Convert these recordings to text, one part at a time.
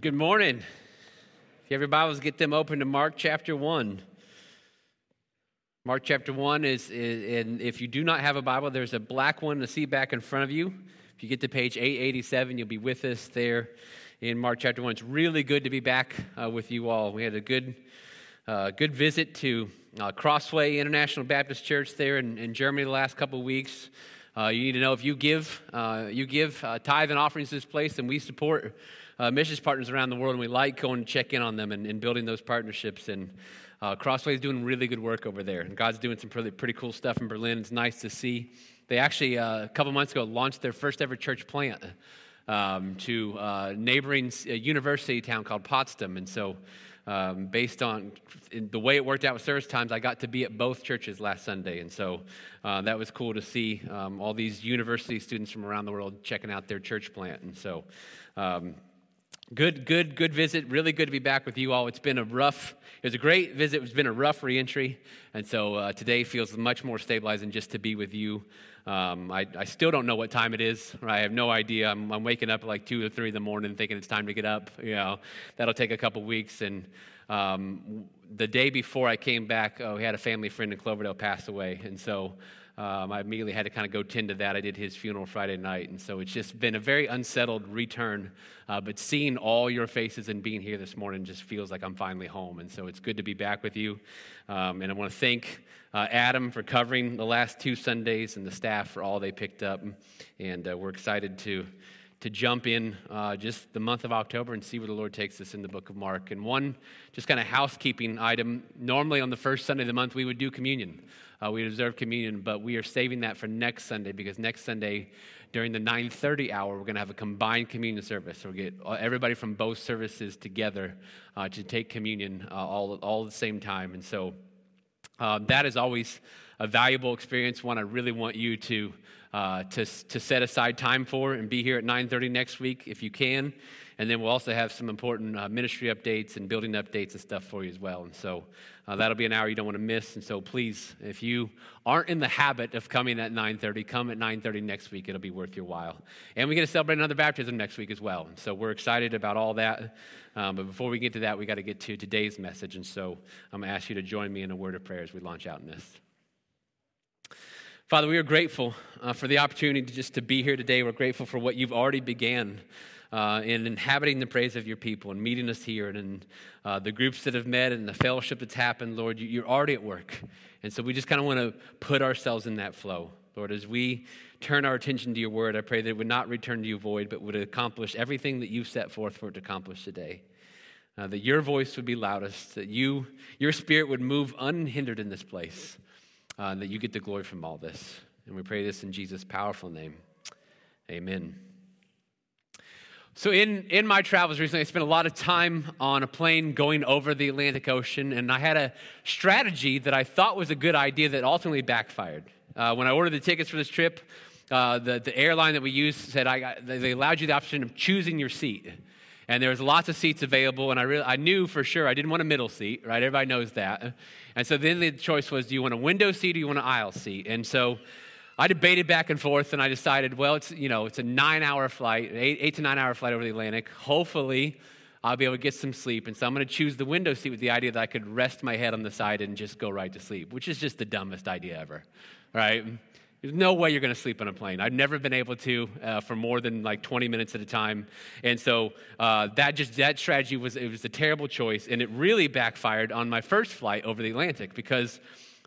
Well, good morning. If you have your Bibles, get them open to Mark chapter 1. Mark chapter 1 is, is, and if you do not have a Bible, there's a black one to see back in front of you. If you get to page 887, you'll be with us there in Mark chapter 1. It's really good to be back uh, with you all. We had a good, uh, good visit to uh, Crossway International Baptist Church there in, in Germany the last couple of weeks. Uh, you need to know if you give, uh, you give uh, tithe and offerings to this place, and we support uh, missions partners around the world, and we like going to check in on them and, and building those partnerships. And uh, Crossway is doing really good work over there, and God's doing some pretty, pretty cool stuff in Berlin. It's nice to see. They actually, uh, a couple months ago, launched their first ever church plant um, to a uh, neighboring uh, university town called Potsdam. And so, um, based on the way it worked out with service times, I got to be at both churches last Sunday. And so uh, that was cool to see um, all these university students from around the world checking out their church plant. And so um, Good, good, good visit. Really good to be back with you all. It's been a rough, it was a great visit. It's been a rough reentry. And so uh, today feels much more stabilizing just to be with you. Um, I, I, still don't know what time it is. Right? I have no idea. I'm, I'm, waking up at like 2 or 3 in the morning thinking it's time to get up. You know, that'll take a couple weeks. And um, the day before I came back, oh, we had a family friend in Cloverdale pass away. And so um, I immediately had to kind of go tend to that. I did his funeral Friday night, and so it's just been a very unsettled return. Uh, but seeing all your faces and being here this morning just feels like I'm finally home, and so it's good to be back with you. Um, and I want to thank uh, Adam for covering the last two Sundays and the staff for all they picked up, and uh, we're excited to to jump in uh, just the month of October and see where the Lord takes us in the book of Mark. And one just kind of housekeeping item normally on the first Sunday of the month, we would do communion. Uh, we observe communion, but we are saving that for next Sunday because next Sunday during the 9.30 hour we're going to have a combined communion service so we get everybody from both services together uh, to take communion uh, all, all at the same time and so uh, that is always a valuable experience one i really want you to uh, to, to set aside time for and be here at 9.30 next week if you can. And then we'll also have some important uh, ministry updates and building updates and stuff for you as well. And so uh, that'll be an hour you don't want to miss. And so please if you aren't in the habit of coming at 9.30 come at 9.30 next week. It'll be worth your while. And we get to celebrate another baptism next week as well. And so we're excited about all that. Um, but before we get to that we got to get to today's message. And so i'm going to ask you to join me in a word of prayer as we launch out in this Father, we are grateful uh, for the opportunity to just to be here today. We're grateful for what you've already began uh, in inhabiting the praise of your people and meeting us here and in uh, the groups that have met and the fellowship that's happened. Lord, you're already at work. And so we just kind of want to put ourselves in that flow. Lord, as we turn our attention to your word, I pray that it would not return to you void, but would accomplish everything that you've set forth for it to accomplish today. Uh, that your voice would be loudest, that you, your spirit would move unhindered in this place uh, that you get the glory from all this. And we pray this in Jesus' powerful name. Amen. So, in, in my travels recently, I spent a lot of time on a plane going over the Atlantic Ocean, and I had a strategy that I thought was a good idea that ultimately backfired. Uh, when I ordered the tickets for this trip, uh, the, the airline that we used said I got, they allowed you the option of choosing your seat. And there was lots of seats available, and I, really, I knew for sure I didn't want a middle seat, right? Everybody knows that. And so then the choice was do you want a window seat or do you want an aisle seat? And so I debated back and forth, and I decided, well, it's, you know, it's a nine hour flight, eight, eight to nine hour flight over the Atlantic. Hopefully, I'll be able to get some sleep. And so I'm going to choose the window seat with the idea that I could rest my head on the side and just go right to sleep, which is just the dumbest idea ever, right? There's no way you're going to sleep on a plane. I've never been able to uh, for more than like 20 minutes at a time, and so uh, that just that strategy was it was a terrible choice, and it really backfired on my first flight over the Atlantic because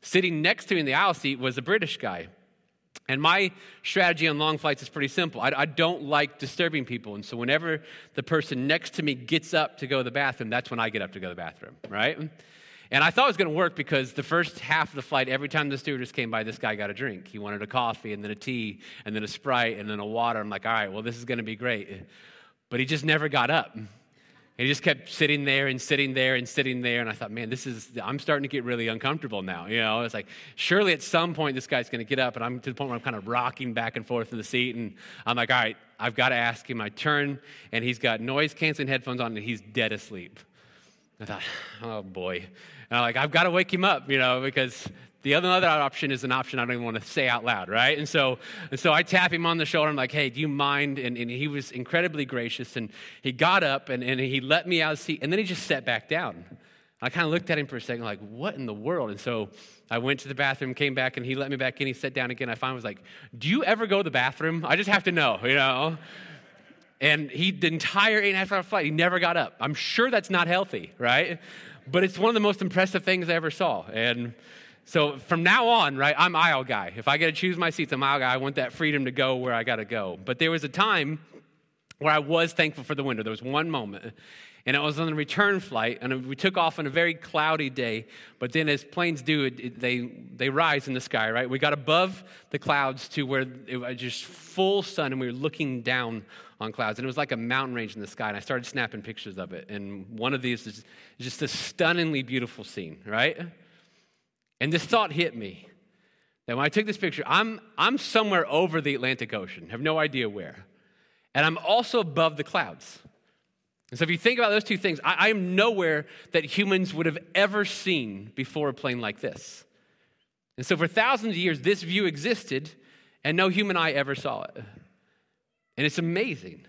sitting next to me in the aisle seat was a British guy. And my strategy on long flights is pretty simple. I, I, don't like disturbing people. And so whenever the person next to me gets up to go to the bathroom, that's when I get up to go to the bathroom, right? And I thought it was going to work because the first half of the flight, every time the stewardess came by, this guy got a drink. He wanted a coffee and then a tea and then a Sprite and then a water. I'm like, all right, well, this is going to be great. But he just never got up. He just kept sitting there and sitting there and sitting there. And I thought, man, this is, I'm starting to get really uncomfortable now. You know, it's like, surely at some point this guy's going to get up. And I'm to the point where I'm kind of rocking back and forth in the seat. And I'm like, all right, I've got to ask him. I turn and he's got noise canceling headphones on and he's dead asleep. I thought, oh boy. And I'm like, I've got to wake him up, you know, because The other, other option is an option I don't even want to say out loud, right? And so, and so I tap him on the shoulder. I'm like, hey, do you mind? And, and he was incredibly gracious. And he got up and, and he let me out of the seat. And then he just sat back down. I kind of looked at him for a second, like, what in the world? And so I went to the bathroom, came back, and he let me back in. He sat down again. I finally was like, do you ever go to the bathroom? I just have to know, you know? And he, the entire eight and a half hour flight, he never got up. I'm sure that's not healthy, right? But it's one of the most impressive things I ever saw. And so from now on, right, I'm aisle guy. If I get to choose my seats, I'm aisle guy. I want that freedom to go where I got to go. But there was a time where I was thankful for the window. There was one moment. And it was on the return flight, and we took off on a very cloudy day. But then, as planes do, it, it, they, they rise in the sky, right? We got above the clouds to where it was just full sun, and we were looking down on clouds. And it was like a mountain range in the sky. And I started snapping pictures of it. And one of these is just a stunningly beautiful scene, right? And this thought hit me that when I took this picture, I'm, I'm somewhere over the Atlantic Ocean, have no idea where. And I'm also above the clouds. And so if you think about those two things, I, I am nowhere that humans would have ever seen before a plane like this. And so for thousands of years, this view existed, and no human eye ever saw it. And it's amazing.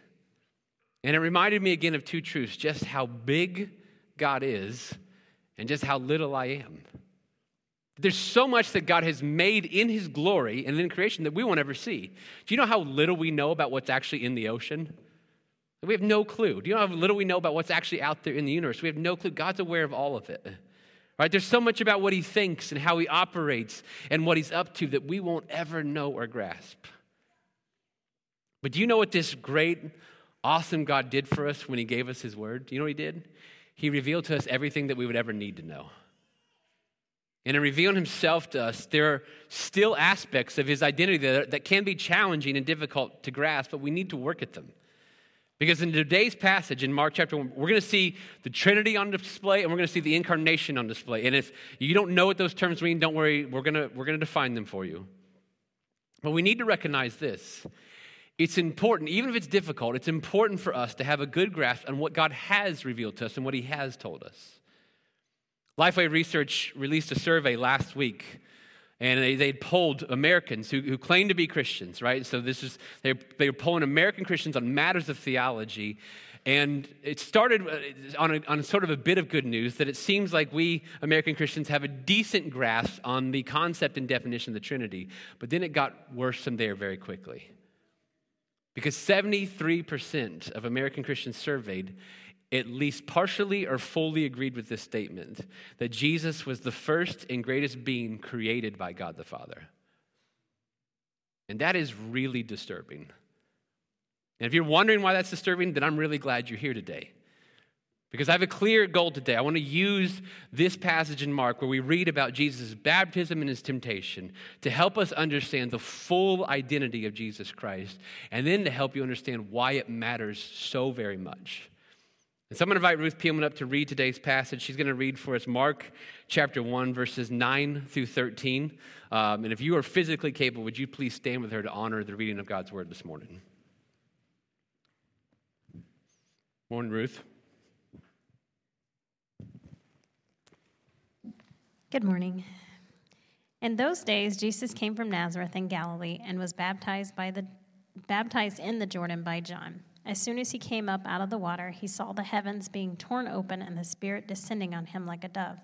And it reminded me again of two truths just how big God is and just how little I am. There's so much that God has made in His glory and in creation that we won't ever see. Do you know how little we know about what's actually in the ocean? We have no clue. Do you know how little we know about what's actually out there in the universe? We have no clue. God's aware of all of it. Right? There's so much about what He thinks and how He operates and what He's up to that we won't ever know or grasp. But do you know what this great, awesome God did for us when He gave us His word? Do you know what He did? He revealed to us everything that we would ever need to know. And in revealing himself to us, there are still aspects of his identity that, that can be challenging and difficult to grasp, but we need to work at them. Because in today's passage in Mark chapter 1, we're going to see the Trinity on display and we're going to see the incarnation on display. And if you don't know what those terms mean, don't worry, we're going to, we're going to define them for you. But we need to recognize this it's important, even if it's difficult, it's important for us to have a good grasp on what God has revealed to us and what He has told us. Lifeway Research released a survey last week, and they, they polled Americans who, who claim to be Christians, right? So this is, they, they were polling American Christians on matters of theology. And it started uh, on, a, on sort of a bit of good news that it seems like we American Christians have a decent grasp on the concept and definition of the Trinity. But then it got worse from there very quickly. Because 73% of American Christians surveyed at least partially or fully agreed with this statement that Jesus was the first and greatest being created by God the Father. And that is really disturbing. And if you're wondering why that's disturbing, then I'm really glad you're here today. Because I have a clear goal today. I want to use this passage in Mark where we read about Jesus' baptism and his temptation to help us understand the full identity of Jesus Christ and then to help you understand why it matters so very much. And so I'm going to invite Ruth Peelman up to read today's passage. She's going to read for us Mark chapter 1, verses 9 through 13. Um, and if you are physically capable, would you please stand with her to honor the reading of God's word this morning? Morning, Ruth. Good morning. In those days, Jesus came from Nazareth in Galilee and was baptized, by the, baptized in the Jordan by John. As soon as he came up out of the water, he saw the heavens being torn open and the Spirit descending on him like a dove.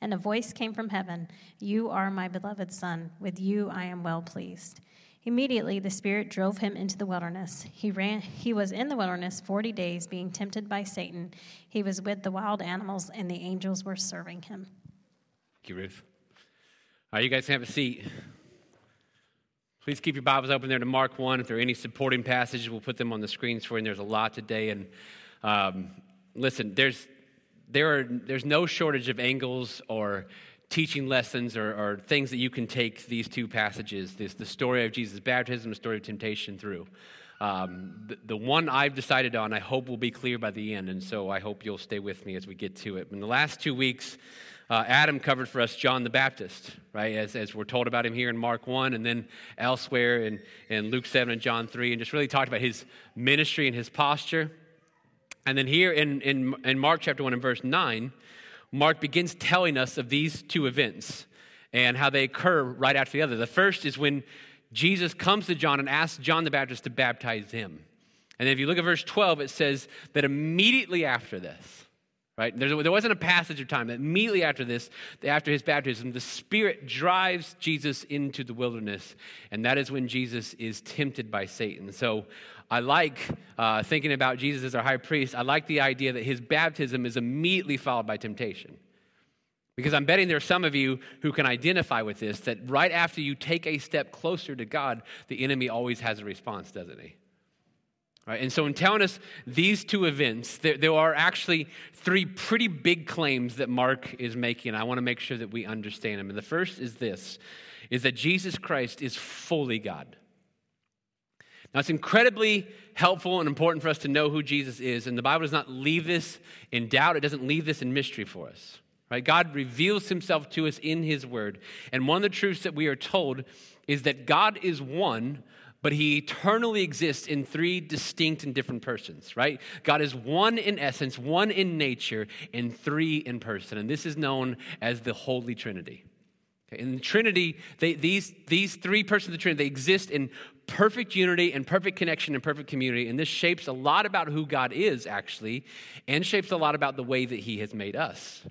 And a voice came from heaven You are my beloved Son, with you I am well pleased. Immediately the Spirit drove him into the wilderness. He, ran, he was in the wilderness 40 days, being tempted by Satan. He was with the wild animals, and the angels were serving him. Thank you, Ruth. All right, you guys can have a seat. Please keep your Bibles open there to Mark 1. If there are any supporting passages, we'll put them on the screens for you. And there's a lot today. And um, listen, there's, there are, there's no shortage of angles or teaching lessons or, or, things that you can take these two passages this, the story of Jesus' baptism, the story of temptation through. Um, the, the, one I've decided on, I hope will be clear by the end. And so I hope you'll stay with me as we get to it. In the last two weeks, uh, Adam covered for us John the Baptist, right, as, as we're told about him here in Mark 1 and then elsewhere in, in Luke 7 and John 3, and just really talked about his ministry and his posture. And then here in, in, in Mark chapter 1 and verse 9, Mark begins telling us of these two events. and how they occur right after the other. The first is when Jesus comes to John and asks John the Baptist to baptize him. And if you look at verse 12, it says that immediately after this, right, there, there wasn't a passage of time, that immediately after this, after his baptism, the Spirit drives Jesus into the wilderness. And that is when Jesus is tempted by Satan. So I like uh, thinking about Jesus as our high priest. I like the idea that his baptism is immediately followed by temptation. Because I'm betting there are some of you who can identify with this that right after you take a step closer to God, the enemy always has a response, doesn't he? Right? And so, in telling us these two events, there, there, are actually three pretty big claims that Mark is making. I want to make sure that we understand them. And the first is this is that Jesus Christ is fully God. Now, it's incredibly helpful and important for us to know who Jesus is, and the Bible does not leave this in doubt, it doesn't leave this in mystery for us. Right? God reveals himself to us in his word. And one of the truths that we are told is that God is one, but he eternally exists in three distinct and different persons, right? God is one in essence, one in nature, and three in person. And this is known as the Holy Trinity. Okay, in the Trinity, they, these, these three persons of the Trinity, they exist in perfect unity and perfect connection and perfect community. And this shapes a lot about who God is, actually, and shapes a lot about the way that He has made us.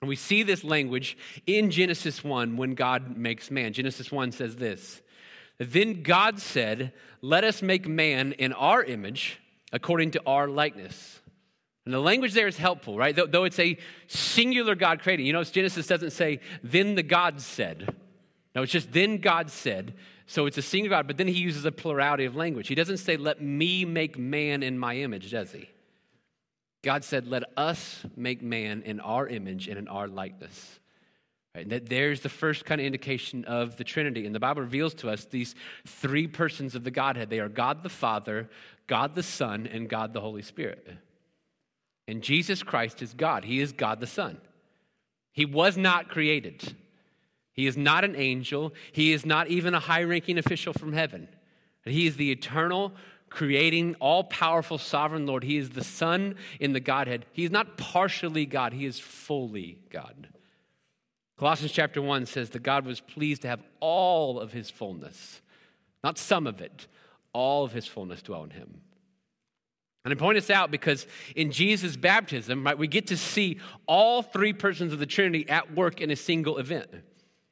And we see this language in Genesis 1 when God makes man. Genesis 1 says this Then God said, Let us make man in our image according to our likeness. And the language there is helpful, right? Though, it's a singular God creating. You know, Genesis doesn't say, Then the God said. No, it's just, Then God said. So it's a singular God, but then he uses a plurality of language. He doesn't say, Let me make man in my image, does he? God said, Let us make man in our image and in our likeness. Right? And that there's the first kind of indication of the Trinity. And the Bible reveals to us these three persons of the Godhead they are God the Father, God the Son, and God the Holy Spirit. And Jesus Christ is God, He is God the Son. He was not created. He is not an angel. He is not even a high ranking official from heaven. He is the eternal, creating, all powerful, sovereign Lord. He is the Son in the Godhead. He is not partially God, He is fully God. Colossians chapter 1 says that God was pleased to have all of His fullness, not some of it, all of His fullness dwell in Him. And I point this out because in Jesus' baptism, right, we get to see all three persons of the Trinity at work in a single event.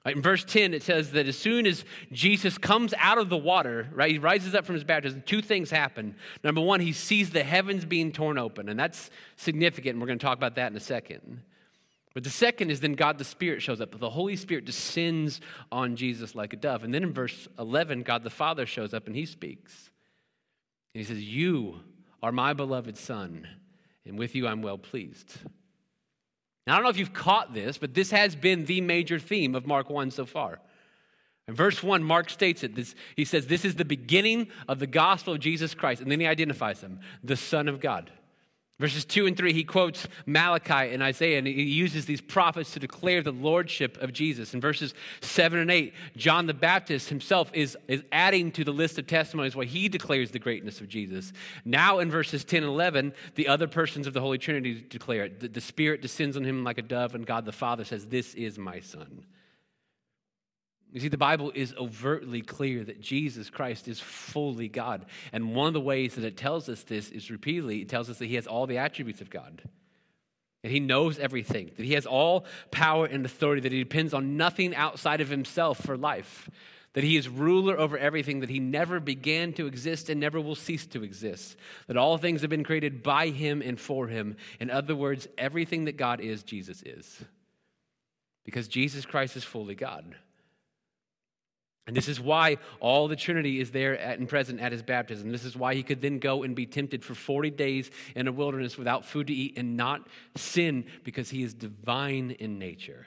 Right, in verse 10, it says that as soon as Jesus comes out of the water, right, he rises up from his baptism, two things happen. Number one, he sees the heavens being torn open, and that's significant, and we're going to talk about that in a second. But the second is then God the Spirit shows up. The Holy Spirit descends on Jesus like a dove. And then in verse 11, God the Father shows up and he speaks. And he says, You are my beloved Son, and with you I'm well pleased. Now, I don't know if you've caught this, but this has been the major theme of Mark 1 so far. In verse 1, Mark states it. This, he says, This is the beginning of the gospel of Jesus Christ. And then he identifies him, the Son of God. Verses 2 and 3, he quotes Malachi and Isaiah, and he uses these prophets to declare the lordship of Jesus. In verses 7 and 8, John the Baptist himself is, is adding to the list of testimonies where he declares the greatness of Jesus. Now, in verses 10 and 11, the other persons of the Holy Trinity declare it. The, the Spirit descends on him like a dove, and God the Father says, This is my Son. You see, the Bible is overtly clear that Jesus Christ is fully God. And one of the ways that it tells us this is repeatedly, it tells us that he has all the attributes of God. That he knows everything, that he has all power and authority, that he depends on nothing outside of himself for life, that he is ruler over everything, that he never began to exist and never will cease to exist, that all things have been created by him and for him. In other words, everything that God is, Jesus is. Because Jesus Christ is fully God. And this is why all the Trinity is there at, and present at his baptism. This is why he could then go and be tempted for 40 days in a wilderness without food to eat and not sin because he is divine in nature.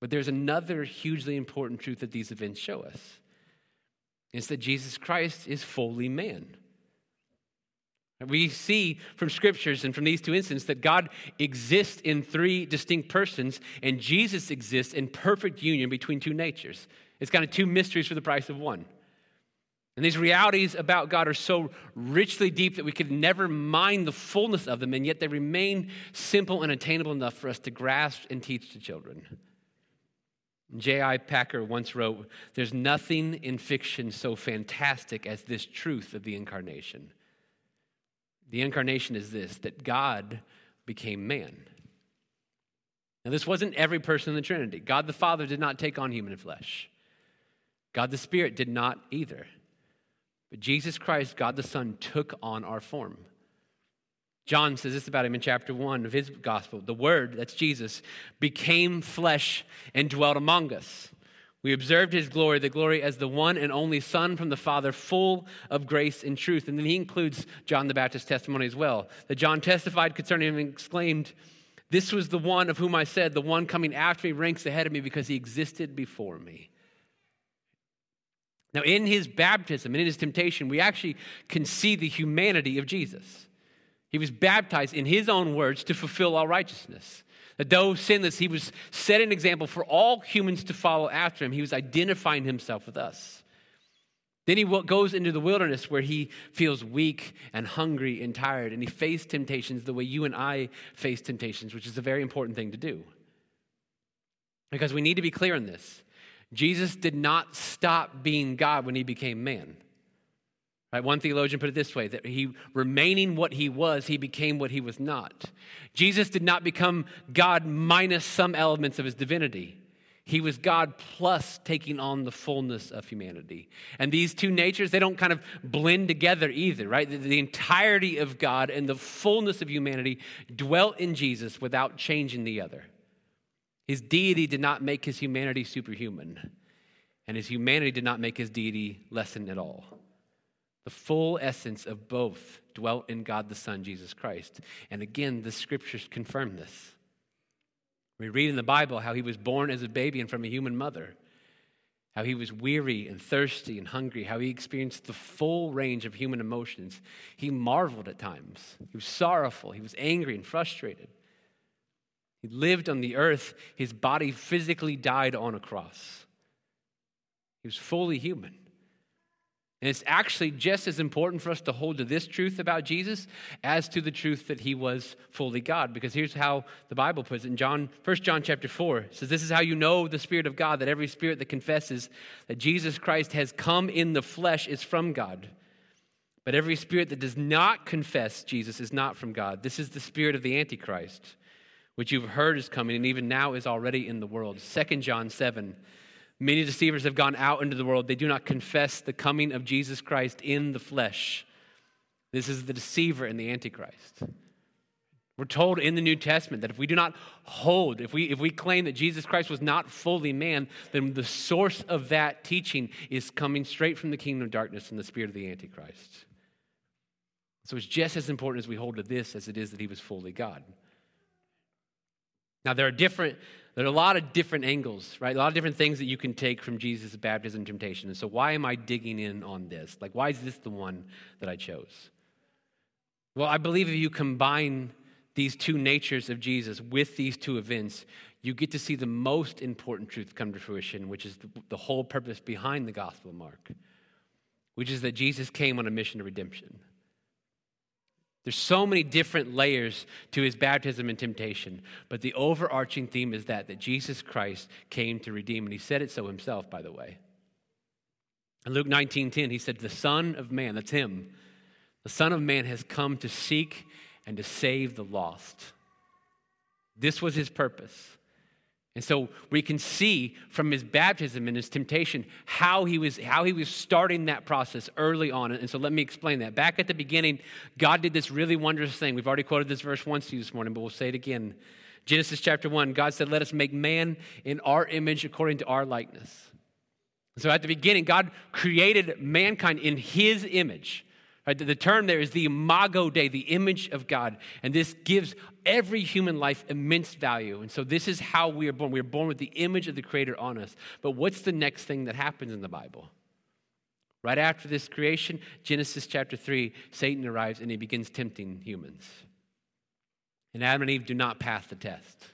But there's another hugely important truth that these events show us it's that Jesus Christ is fully man. We see from scriptures and from these two instances that God exists in three distinct persons, and Jesus exists in perfect union between two natures. It's kind of two mysteries for the price of one. And these realities about God are so richly deep that we could never mind the fullness of them, and yet they remain simple and attainable enough for us to grasp and teach to children. J.I. Packer once wrote There's nothing in fiction so fantastic as this truth of the incarnation. The incarnation is this that God became man. Now, this wasn't every person in the Trinity. God the Father did not take on human flesh, God the Spirit did not either. But Jesus Christ, God the Son, took on our form. John says this about him in chapter 1 of his gospel. The Word, that's Jesus, became flesh and dwelt among us. We observed his glory, the glory as the one and only Son from the Father, full of grace and truth. And then he includes John the Baptist's testimony as well. That John testified concerning him and exclaimed, This was the one of whom I said, The one coming after me ranks ahead of me because he existed before me. Now, in his baptism and in his temptation, we actually can see the humanity of Jesus. He was baptized in his own words to fulfill all righteousness. Though sinless, he was set an example for all humans to follow after him. He was identifying himself with us. Then he goes into the wilderness where he feels weak and hungry and tired, and he faced temptations the way you and I face temptations, which is a very important thing to do. Because we need to be clear on this. Jesus did not stop being God when he became man. Right? One theologian put it this way that he, remaining what he was, he became what he was not. Jesus did not become God minus some elements of his divinity. He was God plus taking on the fullness of humanity. And these two natures, they don't kind of blend together either, right? The, the entirety of God and the fullness of humanity dwelt in Jesus without changing the other. His deity did not make his humanity superhuman, and his humanity did not make his deity lessen at all. The full essence of both dwelt in God the Son, Jesus Christ. And again, the scriptures confirm this. We read in the Bible how he was born as a baby and from a human mother, how he was weary and thirsty and hungry, how he experienced the full range of human emotions. He marveled at times. He was sorrowful, he was angry and frustrated. He lived on the earth, his body physically died on a cross. He was fully human. And it's actually just as important for us to hold to this truth about Jesus as to the truth that he was fully God. Because here's how the Bible puts it in John, 1 John chapter 4. It says, This is how you know the Spirit of God, that every spirit that confesses that Jesus Christ has come in the flesh is from God. But every spirit that does not confess Jesus is not from God. This is the spirit of the Antichrist, which you've heard is coming and even now is already in the world. 2 John 7 Many deceivers have gone out into the world. They do not confess the coming of Jesus Christ in the flesh. This is the deceiver and the antichrist. We're told in the New Testament that if we do not hold, if we, if we claim that Jesus Christ was not fully man, then the source of that teaching is coming straight from the kingdom of darkness and the spirit of the Antichrist. So it's just as important as we hold to this as it is that he was fully God. Now, there are different there are a lot of different angles, right? A lot of different things that you can take from Jesus' baptism and temptation. And so, why am I digging in on this? Like, why is this the one that I chose? Well, I believe if you combine these two natures of Jesus with these two events, you get to see the most important truth come to fruition, which is the whole purpose behind the Gospel of Mark, which is that Jesus came on a mission of redemption. There's so many different layers to his baptism and temptation, but the overarching theme is that that Jesus Christ came to redeem and he said it so himself by the way. In Luke 19:10 he said the son of man, that's him. The son of man has come to seek and to save the lost. This was his purpose. And so we can see from his baptism and his temptation how he was how he was starting that process early on. And so let me explain that. Back at the beginning, God did this really wondrous thing. We've already quoted this verse once to you this morning, but we'll say it again. Genesis chapter 1, God said, Let us make man in our image according to our likeness. So at the beginning, God created mankind in his image. Uh, right? The term there is the imago Dei, the image of God. And this gives every human life immense value. And so this is how we are born. We are born with the image of the Creator on us. But what's the next thing that happens in the Bible? Right after this creation, Genesis chapter 3, Satan arrives and he begins tempting humans. And Adam and Eve do not pass the test.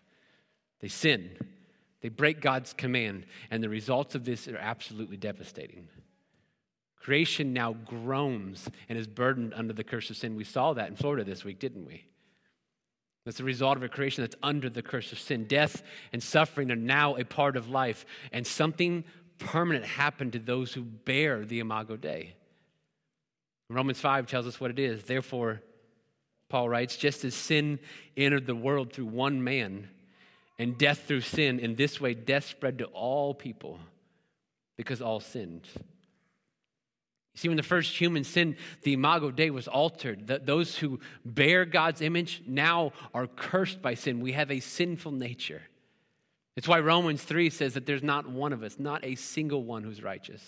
They sin, they break God's command, and the results of this are absolutely devastating. Creation now groans and is burdened under the curse of sin. We saw that in Florida this week, didn't we? That's the result of a creation that's under the curse of sin. Death and suffering are now a part of life, and something permanent happened to those who bear the Imago Dei. Romans 5 tells us what it is. Therefore, Paul writes, just as sin entered the world through one man, and death through sin, in this way death spread to all people because all sinned. See, when the first human sinned, the imago Dei was altered. The, those who bear God's image now are cursed by sin. We have a sinful nature. It's why Romans 3 says that there's not one of us, not a single one who's righteous.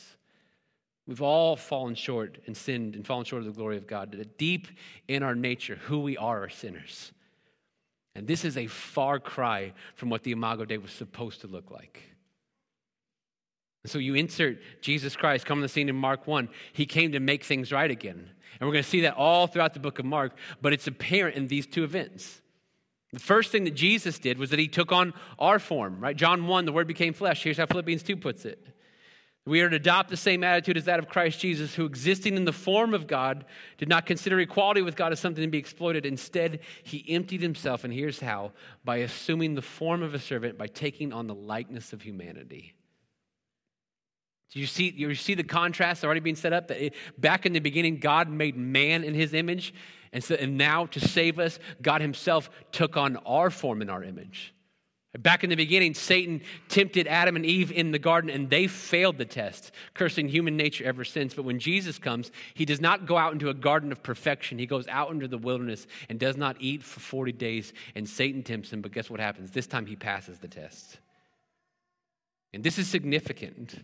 We've all fallen short and sinned and fallen short of the glory of God. Deep in our nature, who we are are sinners. And this is a far cry from what the Imago Dei was supposed to look like. So you insert Jesus Christ come on the scene in Mark 1. He came to make things right again. And we're going to see that all throughout the book of Mark, but it's apparent in these two events. The first thing that Jesus did was that he took on our form, right? John 1, the word became flesh. Here's how Philippians 2 puts it. We are to adopt the same attitude as that of Christ Jesus, who, existing in the form of God, did not consider equality with God as something to be exploited. Instead, he emptied himself, and here's how by assuming the form of a servant, by taking on the likeness of humanity. Do you see, you see the contrast already being set up? That it, back in the beginning, God made man in his image. And, so, and now, to save us, God himself took on our form in our image. Back in the beginning, Satan tempted Adam and Eve in the garden, and they failed the test, cursing human nature ever since. But when Jesus comes, he does not go out into a garden of perfection. He goes out into the wilderness and does not eat for 40 days, and Satan tempts him. But guess what happens? This time he passes the test. And this is significant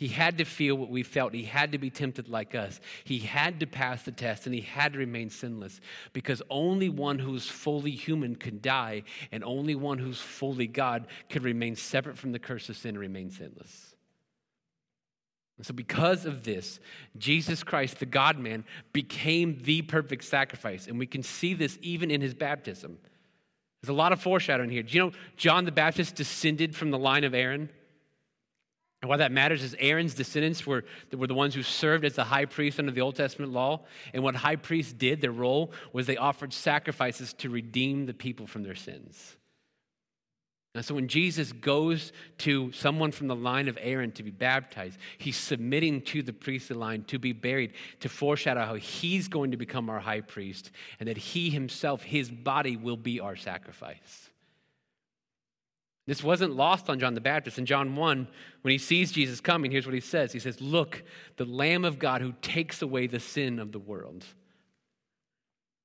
he had to feel what we felt. He had to be tempted like us. He had to pass the test and he had to remain sinless because only one who's fully human could die, and only one who's fully God could remain separate from the curse of sin and remain sinless. And so, because of this, Jesus Christ, the God man, became the perfect sacrifice. And we can see this even in his baptism. There's a lot of foreshadowing here. Do you know John the Baptist descended from the line of Aaron? And why that matters is Aaron's descendants were, were the ones who served as the high priest under the Old Testament law. And what high priests did, their role, was they offered sacrifices to redeem the people from their sins. And so when Jesus goes to someone from the line of Aaron to be baptized, he's submitting to the priestly line to be buried, to foreshadow how he's going to become our high priest, and that he himself, his body, will be our sacrifice. This wasn't lost on John the Baptist. In John 1, when he sees Jesus coming, here's what he says He says, Look, the Lamb of God who takes away the sin of the world.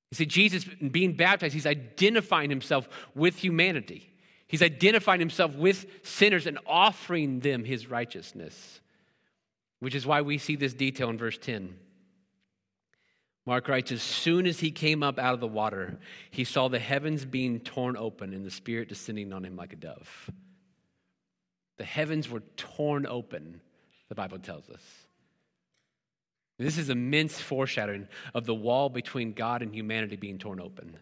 You see, Jesus, being baptized, he's identifying himself with humanity. He's identifying himself with sinners and offering them his righteousness, which is why we see this detail in verse 10. Mark writes, as soon as he came up out of the water, he saw the heavens being torn open and the Spirit descending on him like a dove. The heavens were torn open, the Bible tells us. This is immense foreshadowing of the wall between God and humanity being torn open.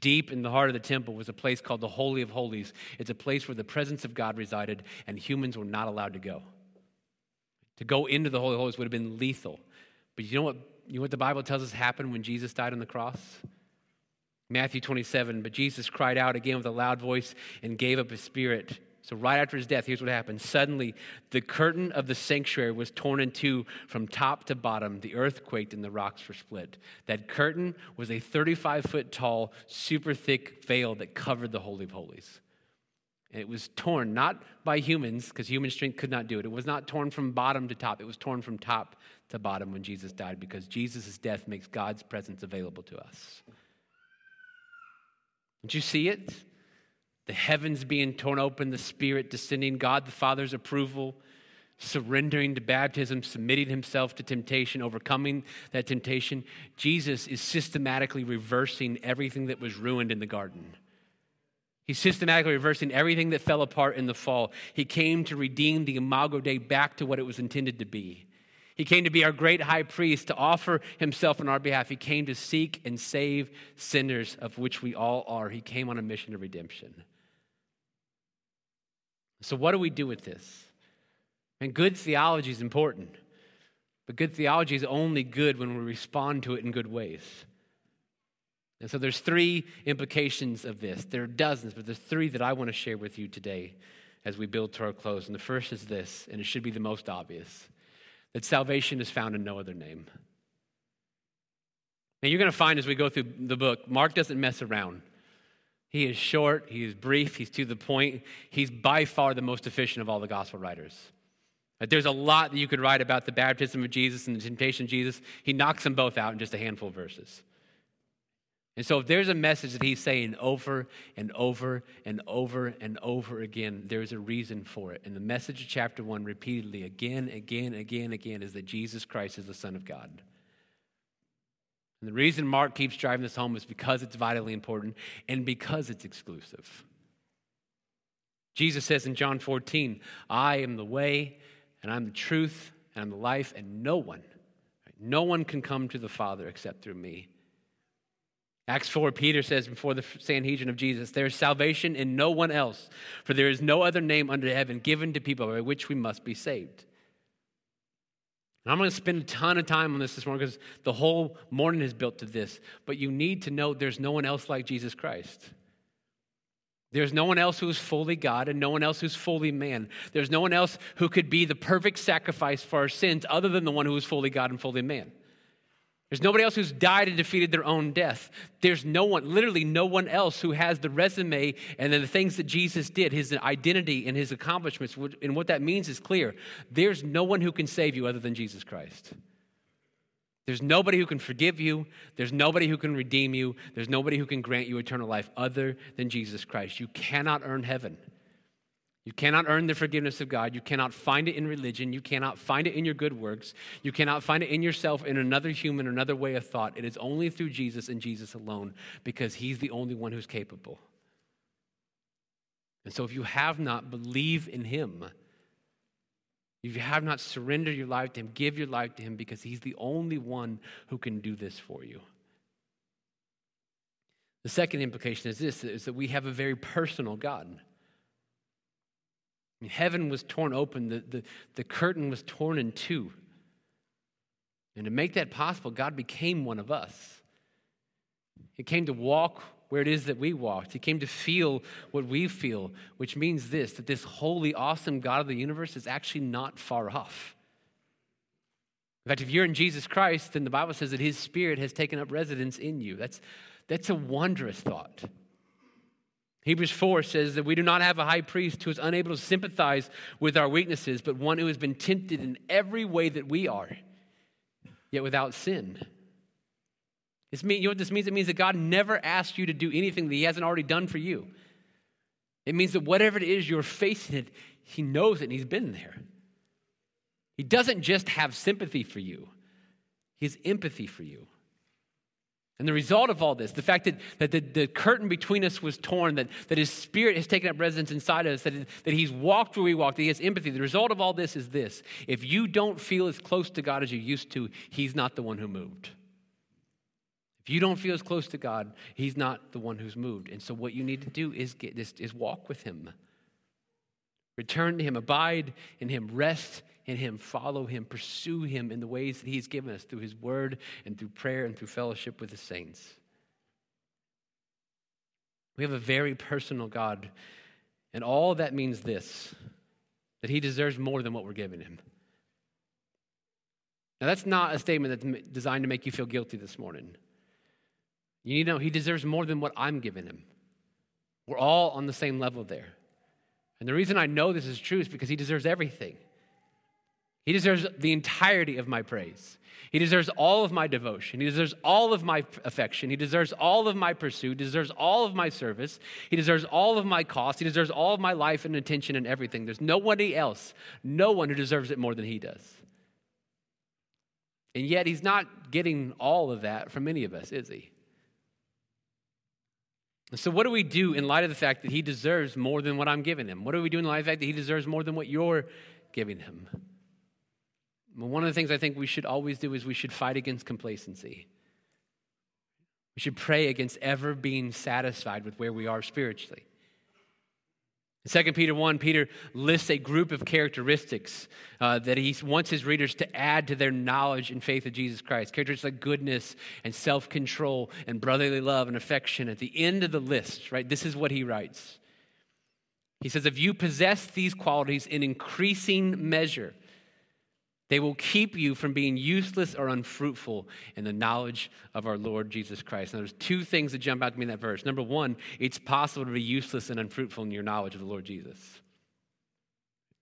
Deep in the heart of the temple was a place called the Holy of Holies. It's a place where the presence of God resided, and humans were not allowed to go. To go into the Holy of Holies would have been lethal. But you know what you know what the Bible tells us happened when Jesus died on the cross? Matthew 27, but Jesus cried out again with a loud voice and gave up his spirit. So, right after his death, here's what happened. Suddenly, the curtain of the sanctuary was torn in two from top to bottom. The earth quaked and the rocks were split. That curtain was a 35 foot tall, super thick veil that covered the Holy of Holies. And it was torn not by humans, because human strength could not do it. It was not torn from bottom to top, it was torn from top to bottom when Jesus died because Jesus' death makes God's presence available to us. Did you see it? The heavens being torn open, the Spirit descending, God the Father's approval, surrendering to baptism, submitting himself to temptation, overcoming that temptation. Jesus is systematically reversing everything that was ruined in the garden. He's systematically reversing everything that fell apart in the fall. He came to redeem the Imago Dei back to what it was intended to be. He came to be our great high priest, to offer himself on our behalf. He came to seek and save sinners, of which we all are. He came on a mission of redemption. So, what do we do with this? And good theology is important, but good theology is only good when we respond to it in good ways. And so there's three implications of this. There are dozens, but there's three that I want to share with you today as we build to our close. And the first is this, and it should be the most obvious that salvation is found in no other name. And you're going to find as we go through the book, Mark doesn't mess around. He is short, he is brief, he's to the point. He's by far the most efficient of all the gospel writers. There's a lot that you could write about the baptism of Jesus and the temptation of Jesus. He knocks them both out in just a handful of verses. And so, if there's a message that he's saying over and over and over and over again, there's a reason for it. And the message of chapter one, repeatedly, again, again, again, again, is that Jesus Christ is the Son of God. And the reason Mark keeps driving this home is because it's vitally important and because it's exclusive. Jesus says in John 14, I am the way and I'm the truth and I'm the life, and no one, no one can come to the Father except through me. Acts 4, Peter says before the Sanhedrin of Jesus, there is salvation in no one else, for there is no other name under heaven given to people by which we must be saved. And I'm going to spend a ton of time on this this morning because the whole morning is built to this. But you need to know there's no one else like Jesus Christ. There's no one else who is fully God and no one else who's fully man. There's no one else who could be the perfect sacrifice for our sins other than the one who is fully God and fully man. There's nobody else who's died and defeated their own death. There's no one, literally no one else who has the resume and the things that Jesus did, his identity and his accomplishments. And what that means is clear. There's no one who can save you other than Jesus Christ. There's nobody who can forgive you. There's nobody who can redeem you. There's nobody who can grant you eternal life other than Jesus Christ. You cannot earn heaven. You cannot earn the forgiveness of God. You cannot find it in religion. You cannot find it in your good works. You cannot find it in yourself, in another human, another way of thought. It is only through Jesus and Jesus alone because He's the only one who's capable. And so if you have not, believe in Him. If you have not surrendered your life to Him, give your life to Him because He's the only one who can do this for you. The second implication is this is that we have a very personal God mean, heaven was torn open, the, the, the curtain was torn in two. And to make that possible, God became one of us. He came to walk where it is that we walked. He came to feel what we feel, which means this that this holy, awesome God of the universe is actually not far off. In fact, if you're in Jesus Christ, then the Bible says that his spirit has taken up residence in you. That's, that's a wondrous thought. Hebrews 4 says that we do not have a high priest who is unable to sympathize with our weaknesses, but one who has been tempted in every way that we are, yet without sin. This mean, you know what this means? It means that God never asked you to do anything that He hasn't already done for you. It means that whatever it is you're facing, it, He knows it and He's been there. He doesn't just have sympathy for you, He has empathy for you. And the result of all this, the fact that, that the, the curtain between us was torn, that, that his spirit has taken up residence inside of us, that, that he's walked where we walked, that he has empathy. The result of all this is this if you don't feel as close to God as you used to, he's not the one who moved. If you don't feel as close to God, he's not the one who's moved. And so what you need to do is get this is walk with him. Return to him, abide in him, rest in Him, follow Him, pursue Him in the ways that He's given us through His Word and through prayer and through fellowship with the saints. We have a very personal God, and all that means this that He deserves more than what we're giving Him. Now, that's not a statement that's designed to make you feel guilty this morning. You need to know He deserves more than what I'm giving Him. We're all on the same level there. And the reason I know this is true is because He deserves everything. He deserves the entirety of my praise. He deserves all of my devotion. He deserves all of my affection. He deserves all of my pursuit. He deserves all of my service. He deserves all of my cost. He deserves all of my life and attention and everything. There's nobody else, no one who deserves it more than he does. And yet, he's not getting all of that from any of us, is he? So, what do we do in light of the fact that he deserves more than what I'm giving him? What do we do in light of the fact that he deserves more than what you're giving him? One of the things I think we should always do is we should fight against complacency. We should pray against ever being satisfied with where we are spiritually. In 2 Peter 1, Peter lists a group of characteristics uh, that he wants his readers to add to their knowledge and faith of Jesus Christ. Characteristics like goodness and self control and brotherly love and affection. At the end of the list, right, this is what he writes. He says, If you possess these qualities in increasing measure, they will keep you from being useless or unfruitful in the knowledge of our Lord Jesus Christ. Now, there's two things that jump out to me in that verse. Number one, it's possible to be useless and unfruitful in your knowledge of the Lord Jesus.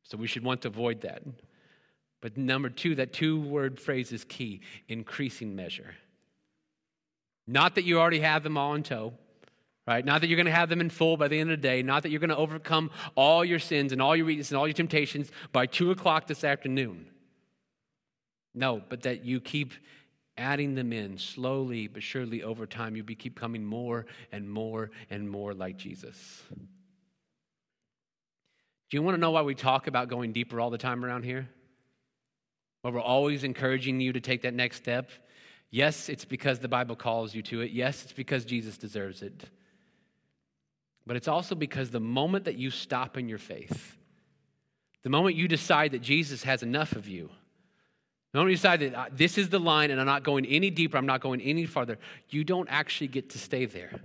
So we should want to avoid that. But number two, that two word phrase is key increasing measure. Not that you already have them all in tow, right? Not that you're going to have them in full by the end of the day. Not that you're going to overcome all your sins and all your weaknesses and all your temptations by two o'clock this afternoon. No, but that you keep adding them in slowly but surely over time. You be, keep coming more and more and more like Jesus. Do you want to know why we talk about going deeper all the time around here? Why we're always encouraging you to take that next step? Yes, it's because the Bible calls you to it. Yes, it's because Jesus deserves it. But it's also because the moment that you stop in your faith, the moment you decide that Jesus has enough of you, don't decide that uh, this is the line and I'm not going any deeper, I'm not going any farther. You don't actually get to stay there.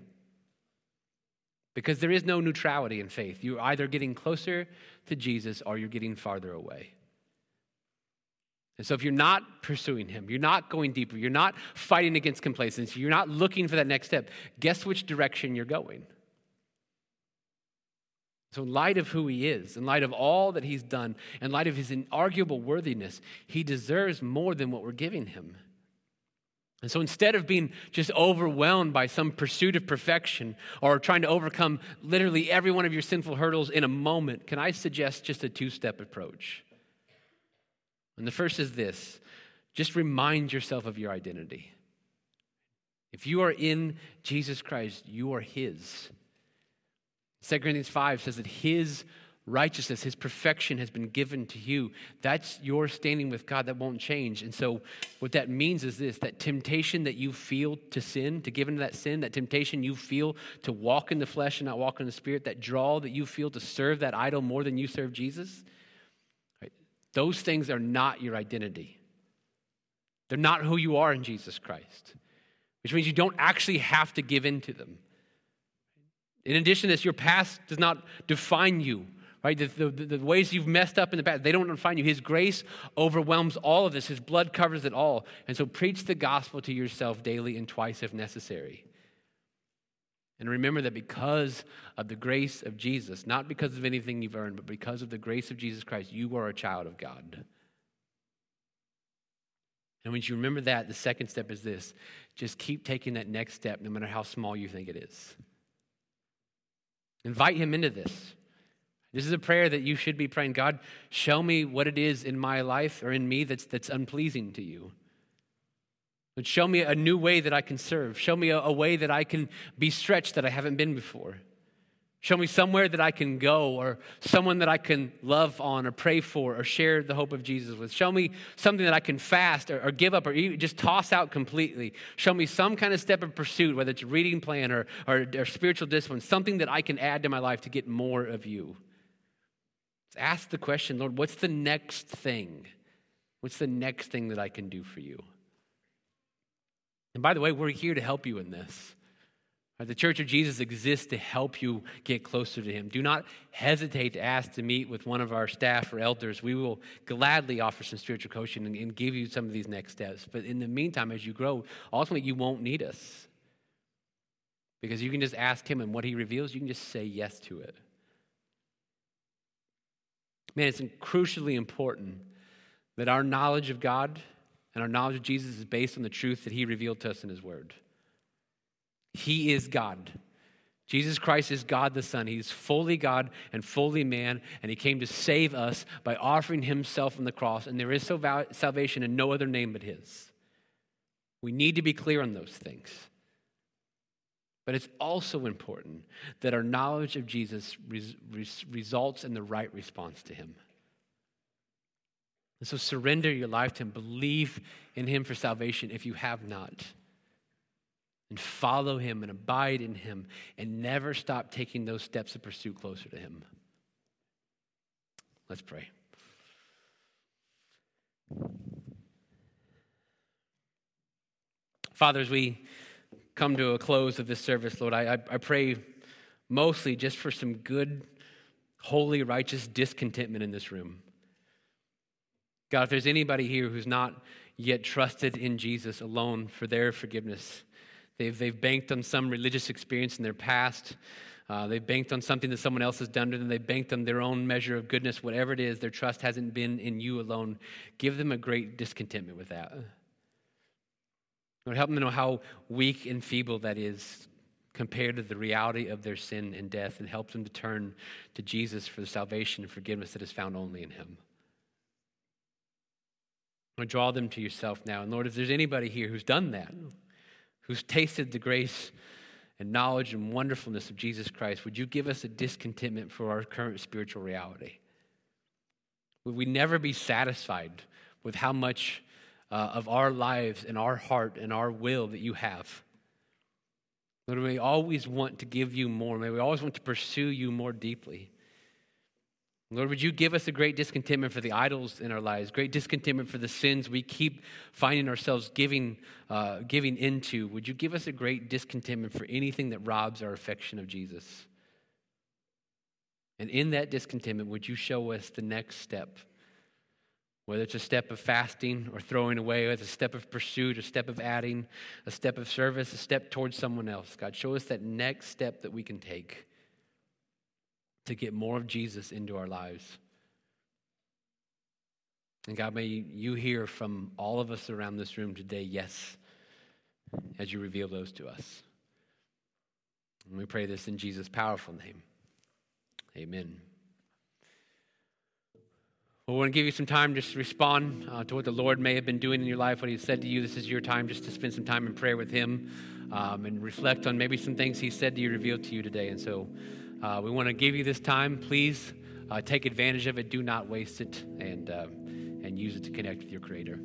Because there is no neutrality in faith. You're either getting closer to Jesus or you're getting farther away. And so, if you're not pursuing Him, you're not going deeper, you're not fighting against complacency, you're not looking for that next step, guess which direction you're going? So, in light of who he is, in light of all that he's done, in light of his inarguable worthiness, he deserves more than what we're giving him. And so instead of being just overwhelmed by some pursuit of perfection or trying to overcome literally every one of your sinful hurdles in a moment, can I suggest just a two step approach? And the first is this just remind yourself of your identity. If you are in Jesus Christ, you are his. 2 Corinthians 5 says that his righteousness, his perfection has been given to you. That's your standing with God that won't change. And so, what that means is this that temptation that you feel to sin, to give into that sin, that temptation you feel to walk in the flesh and not walk in the spirit, that draw that you feel to serve that idol more than you serve Jesus, right? those things are not your identity. They're not who you are in Jesus Christ, which means you don't actually have to give in to them. In addition to this, your past does not define you, right? The, the, the, ways you've messed up in the past, they don't define you. His grace overwhelms all of this, His blood covers it all. And so preach the gospel to yourself daily and twice if necessary. And remember that because of the grace of Jesus, not because of anything you've earned, but because of the grace of Jesus Christ, you are a child of God. And when you remember that, the second step is this just keep taking that next step, no matter how small you think it is. Invite him into this. This is a prayer that you should be praying God, show me what it is in my life or in me that's, that's unpleasing to you. But show me a new way that I can serve. Show me a, a way that I can be stretched that I haven't been before. Show me somewhere that I can go or someone that I can love on or pray for or share the hope of Jesus with. Show me something that I can fast or, or give up or just toss out completely. Show me some kind of step of pursuit, whether it's reading plan or, or, or spiritual discipline, something that I can add to my life to get more of you. Ask the question, Lord, what's the next thing? What's the next thing that I can do for you? And by the way, we're here to help you in this. The Church of Jesus exists to help you get closer to Him. Do not hesitate to ask to meet with one of our staff or elders. We will gladly offer some spiritual coaching and, and give you some of these next steps. But in the meantime, as you grow, ultimately you won't need us. Because you can just ask Him, and what He reveals, you can just say yes to it. Man, it's crucially important that our knowledge of God and our knowledge of Jesus is based on the truth that He revealed to us in His Word. He is God. Jesus Christ is God the Son. He's fully God and fully man, and He came to save us by offering Himself on the cross. And there is salvation in no other name but His. We need to be clear on those things. But it's also important that our knowledge of Jesus res- res- results in the right response to Him. And so surrender your life to Him. Believe in Him for salvation if you have not and follow him and abide in him and never stop taking those steps of pursuit closer to him. Let's pray. Father, as we come to a close of this service, Lord, I, I, pray mostly just for some good, holy, righteous discontentment in this room. God, if there's anybody here who's not yet trusted in Jesus alone for their forgiveness, they've, they've banked on some religious experience in their past. Uh, they've banked on something that someone else has done to them. They've banked on their own measure of goodness, whatever it is. Their trust hasn't been in you alone. Give them a great discontentment with that. Lord, help them to know how weak and feeble that is compared to the reality of their sin and death, and help them to turn to Jesus for the salvation and forgiveness that is found only in Him. Lord, draw them to yourself now. And Lord, if there's anybody here who's done that, who's tasted the grace and knowledge and wonderfulness of Jesus Christ, would you give us a discontentment for our current spiritual reality? Would we never be satisfied with how much uh, of our lives and our heart and our will that you have. Lord, may we always want to give you more. May we always want to pursue you more deeply. Lord, would you give us a great discontentment for the idols in our lives, great discontentment for the sins we keep finding ourselves giving, uh, giving into? Would you give us a great discontentment for anything that robs our affection of Jesus? And in that discontentment, would you show us the next step? Whether it's a step of fasting or throwing away, whether it's a step of pursuit, a step of adding, a step of service, a step towards someone else. God, show us that next step that we can take to get more of Jesus into our lives. And God, may you hear from all of us around this room today, yes, as you reveal those to us. And we pray this in Jesus' powerful name. Amen. Well, we want to give you some time just to respond uh, to what the Lord may have been doing in your life, what He said to you. This is your time just to spend some time in prayer with Him um, and reflect on maybe some things He said to you, revealed to you today. And so uh, we want to give you this time. Please uh, take advantage of it. Do not waste it and, uh, and use it to connect with your Creator.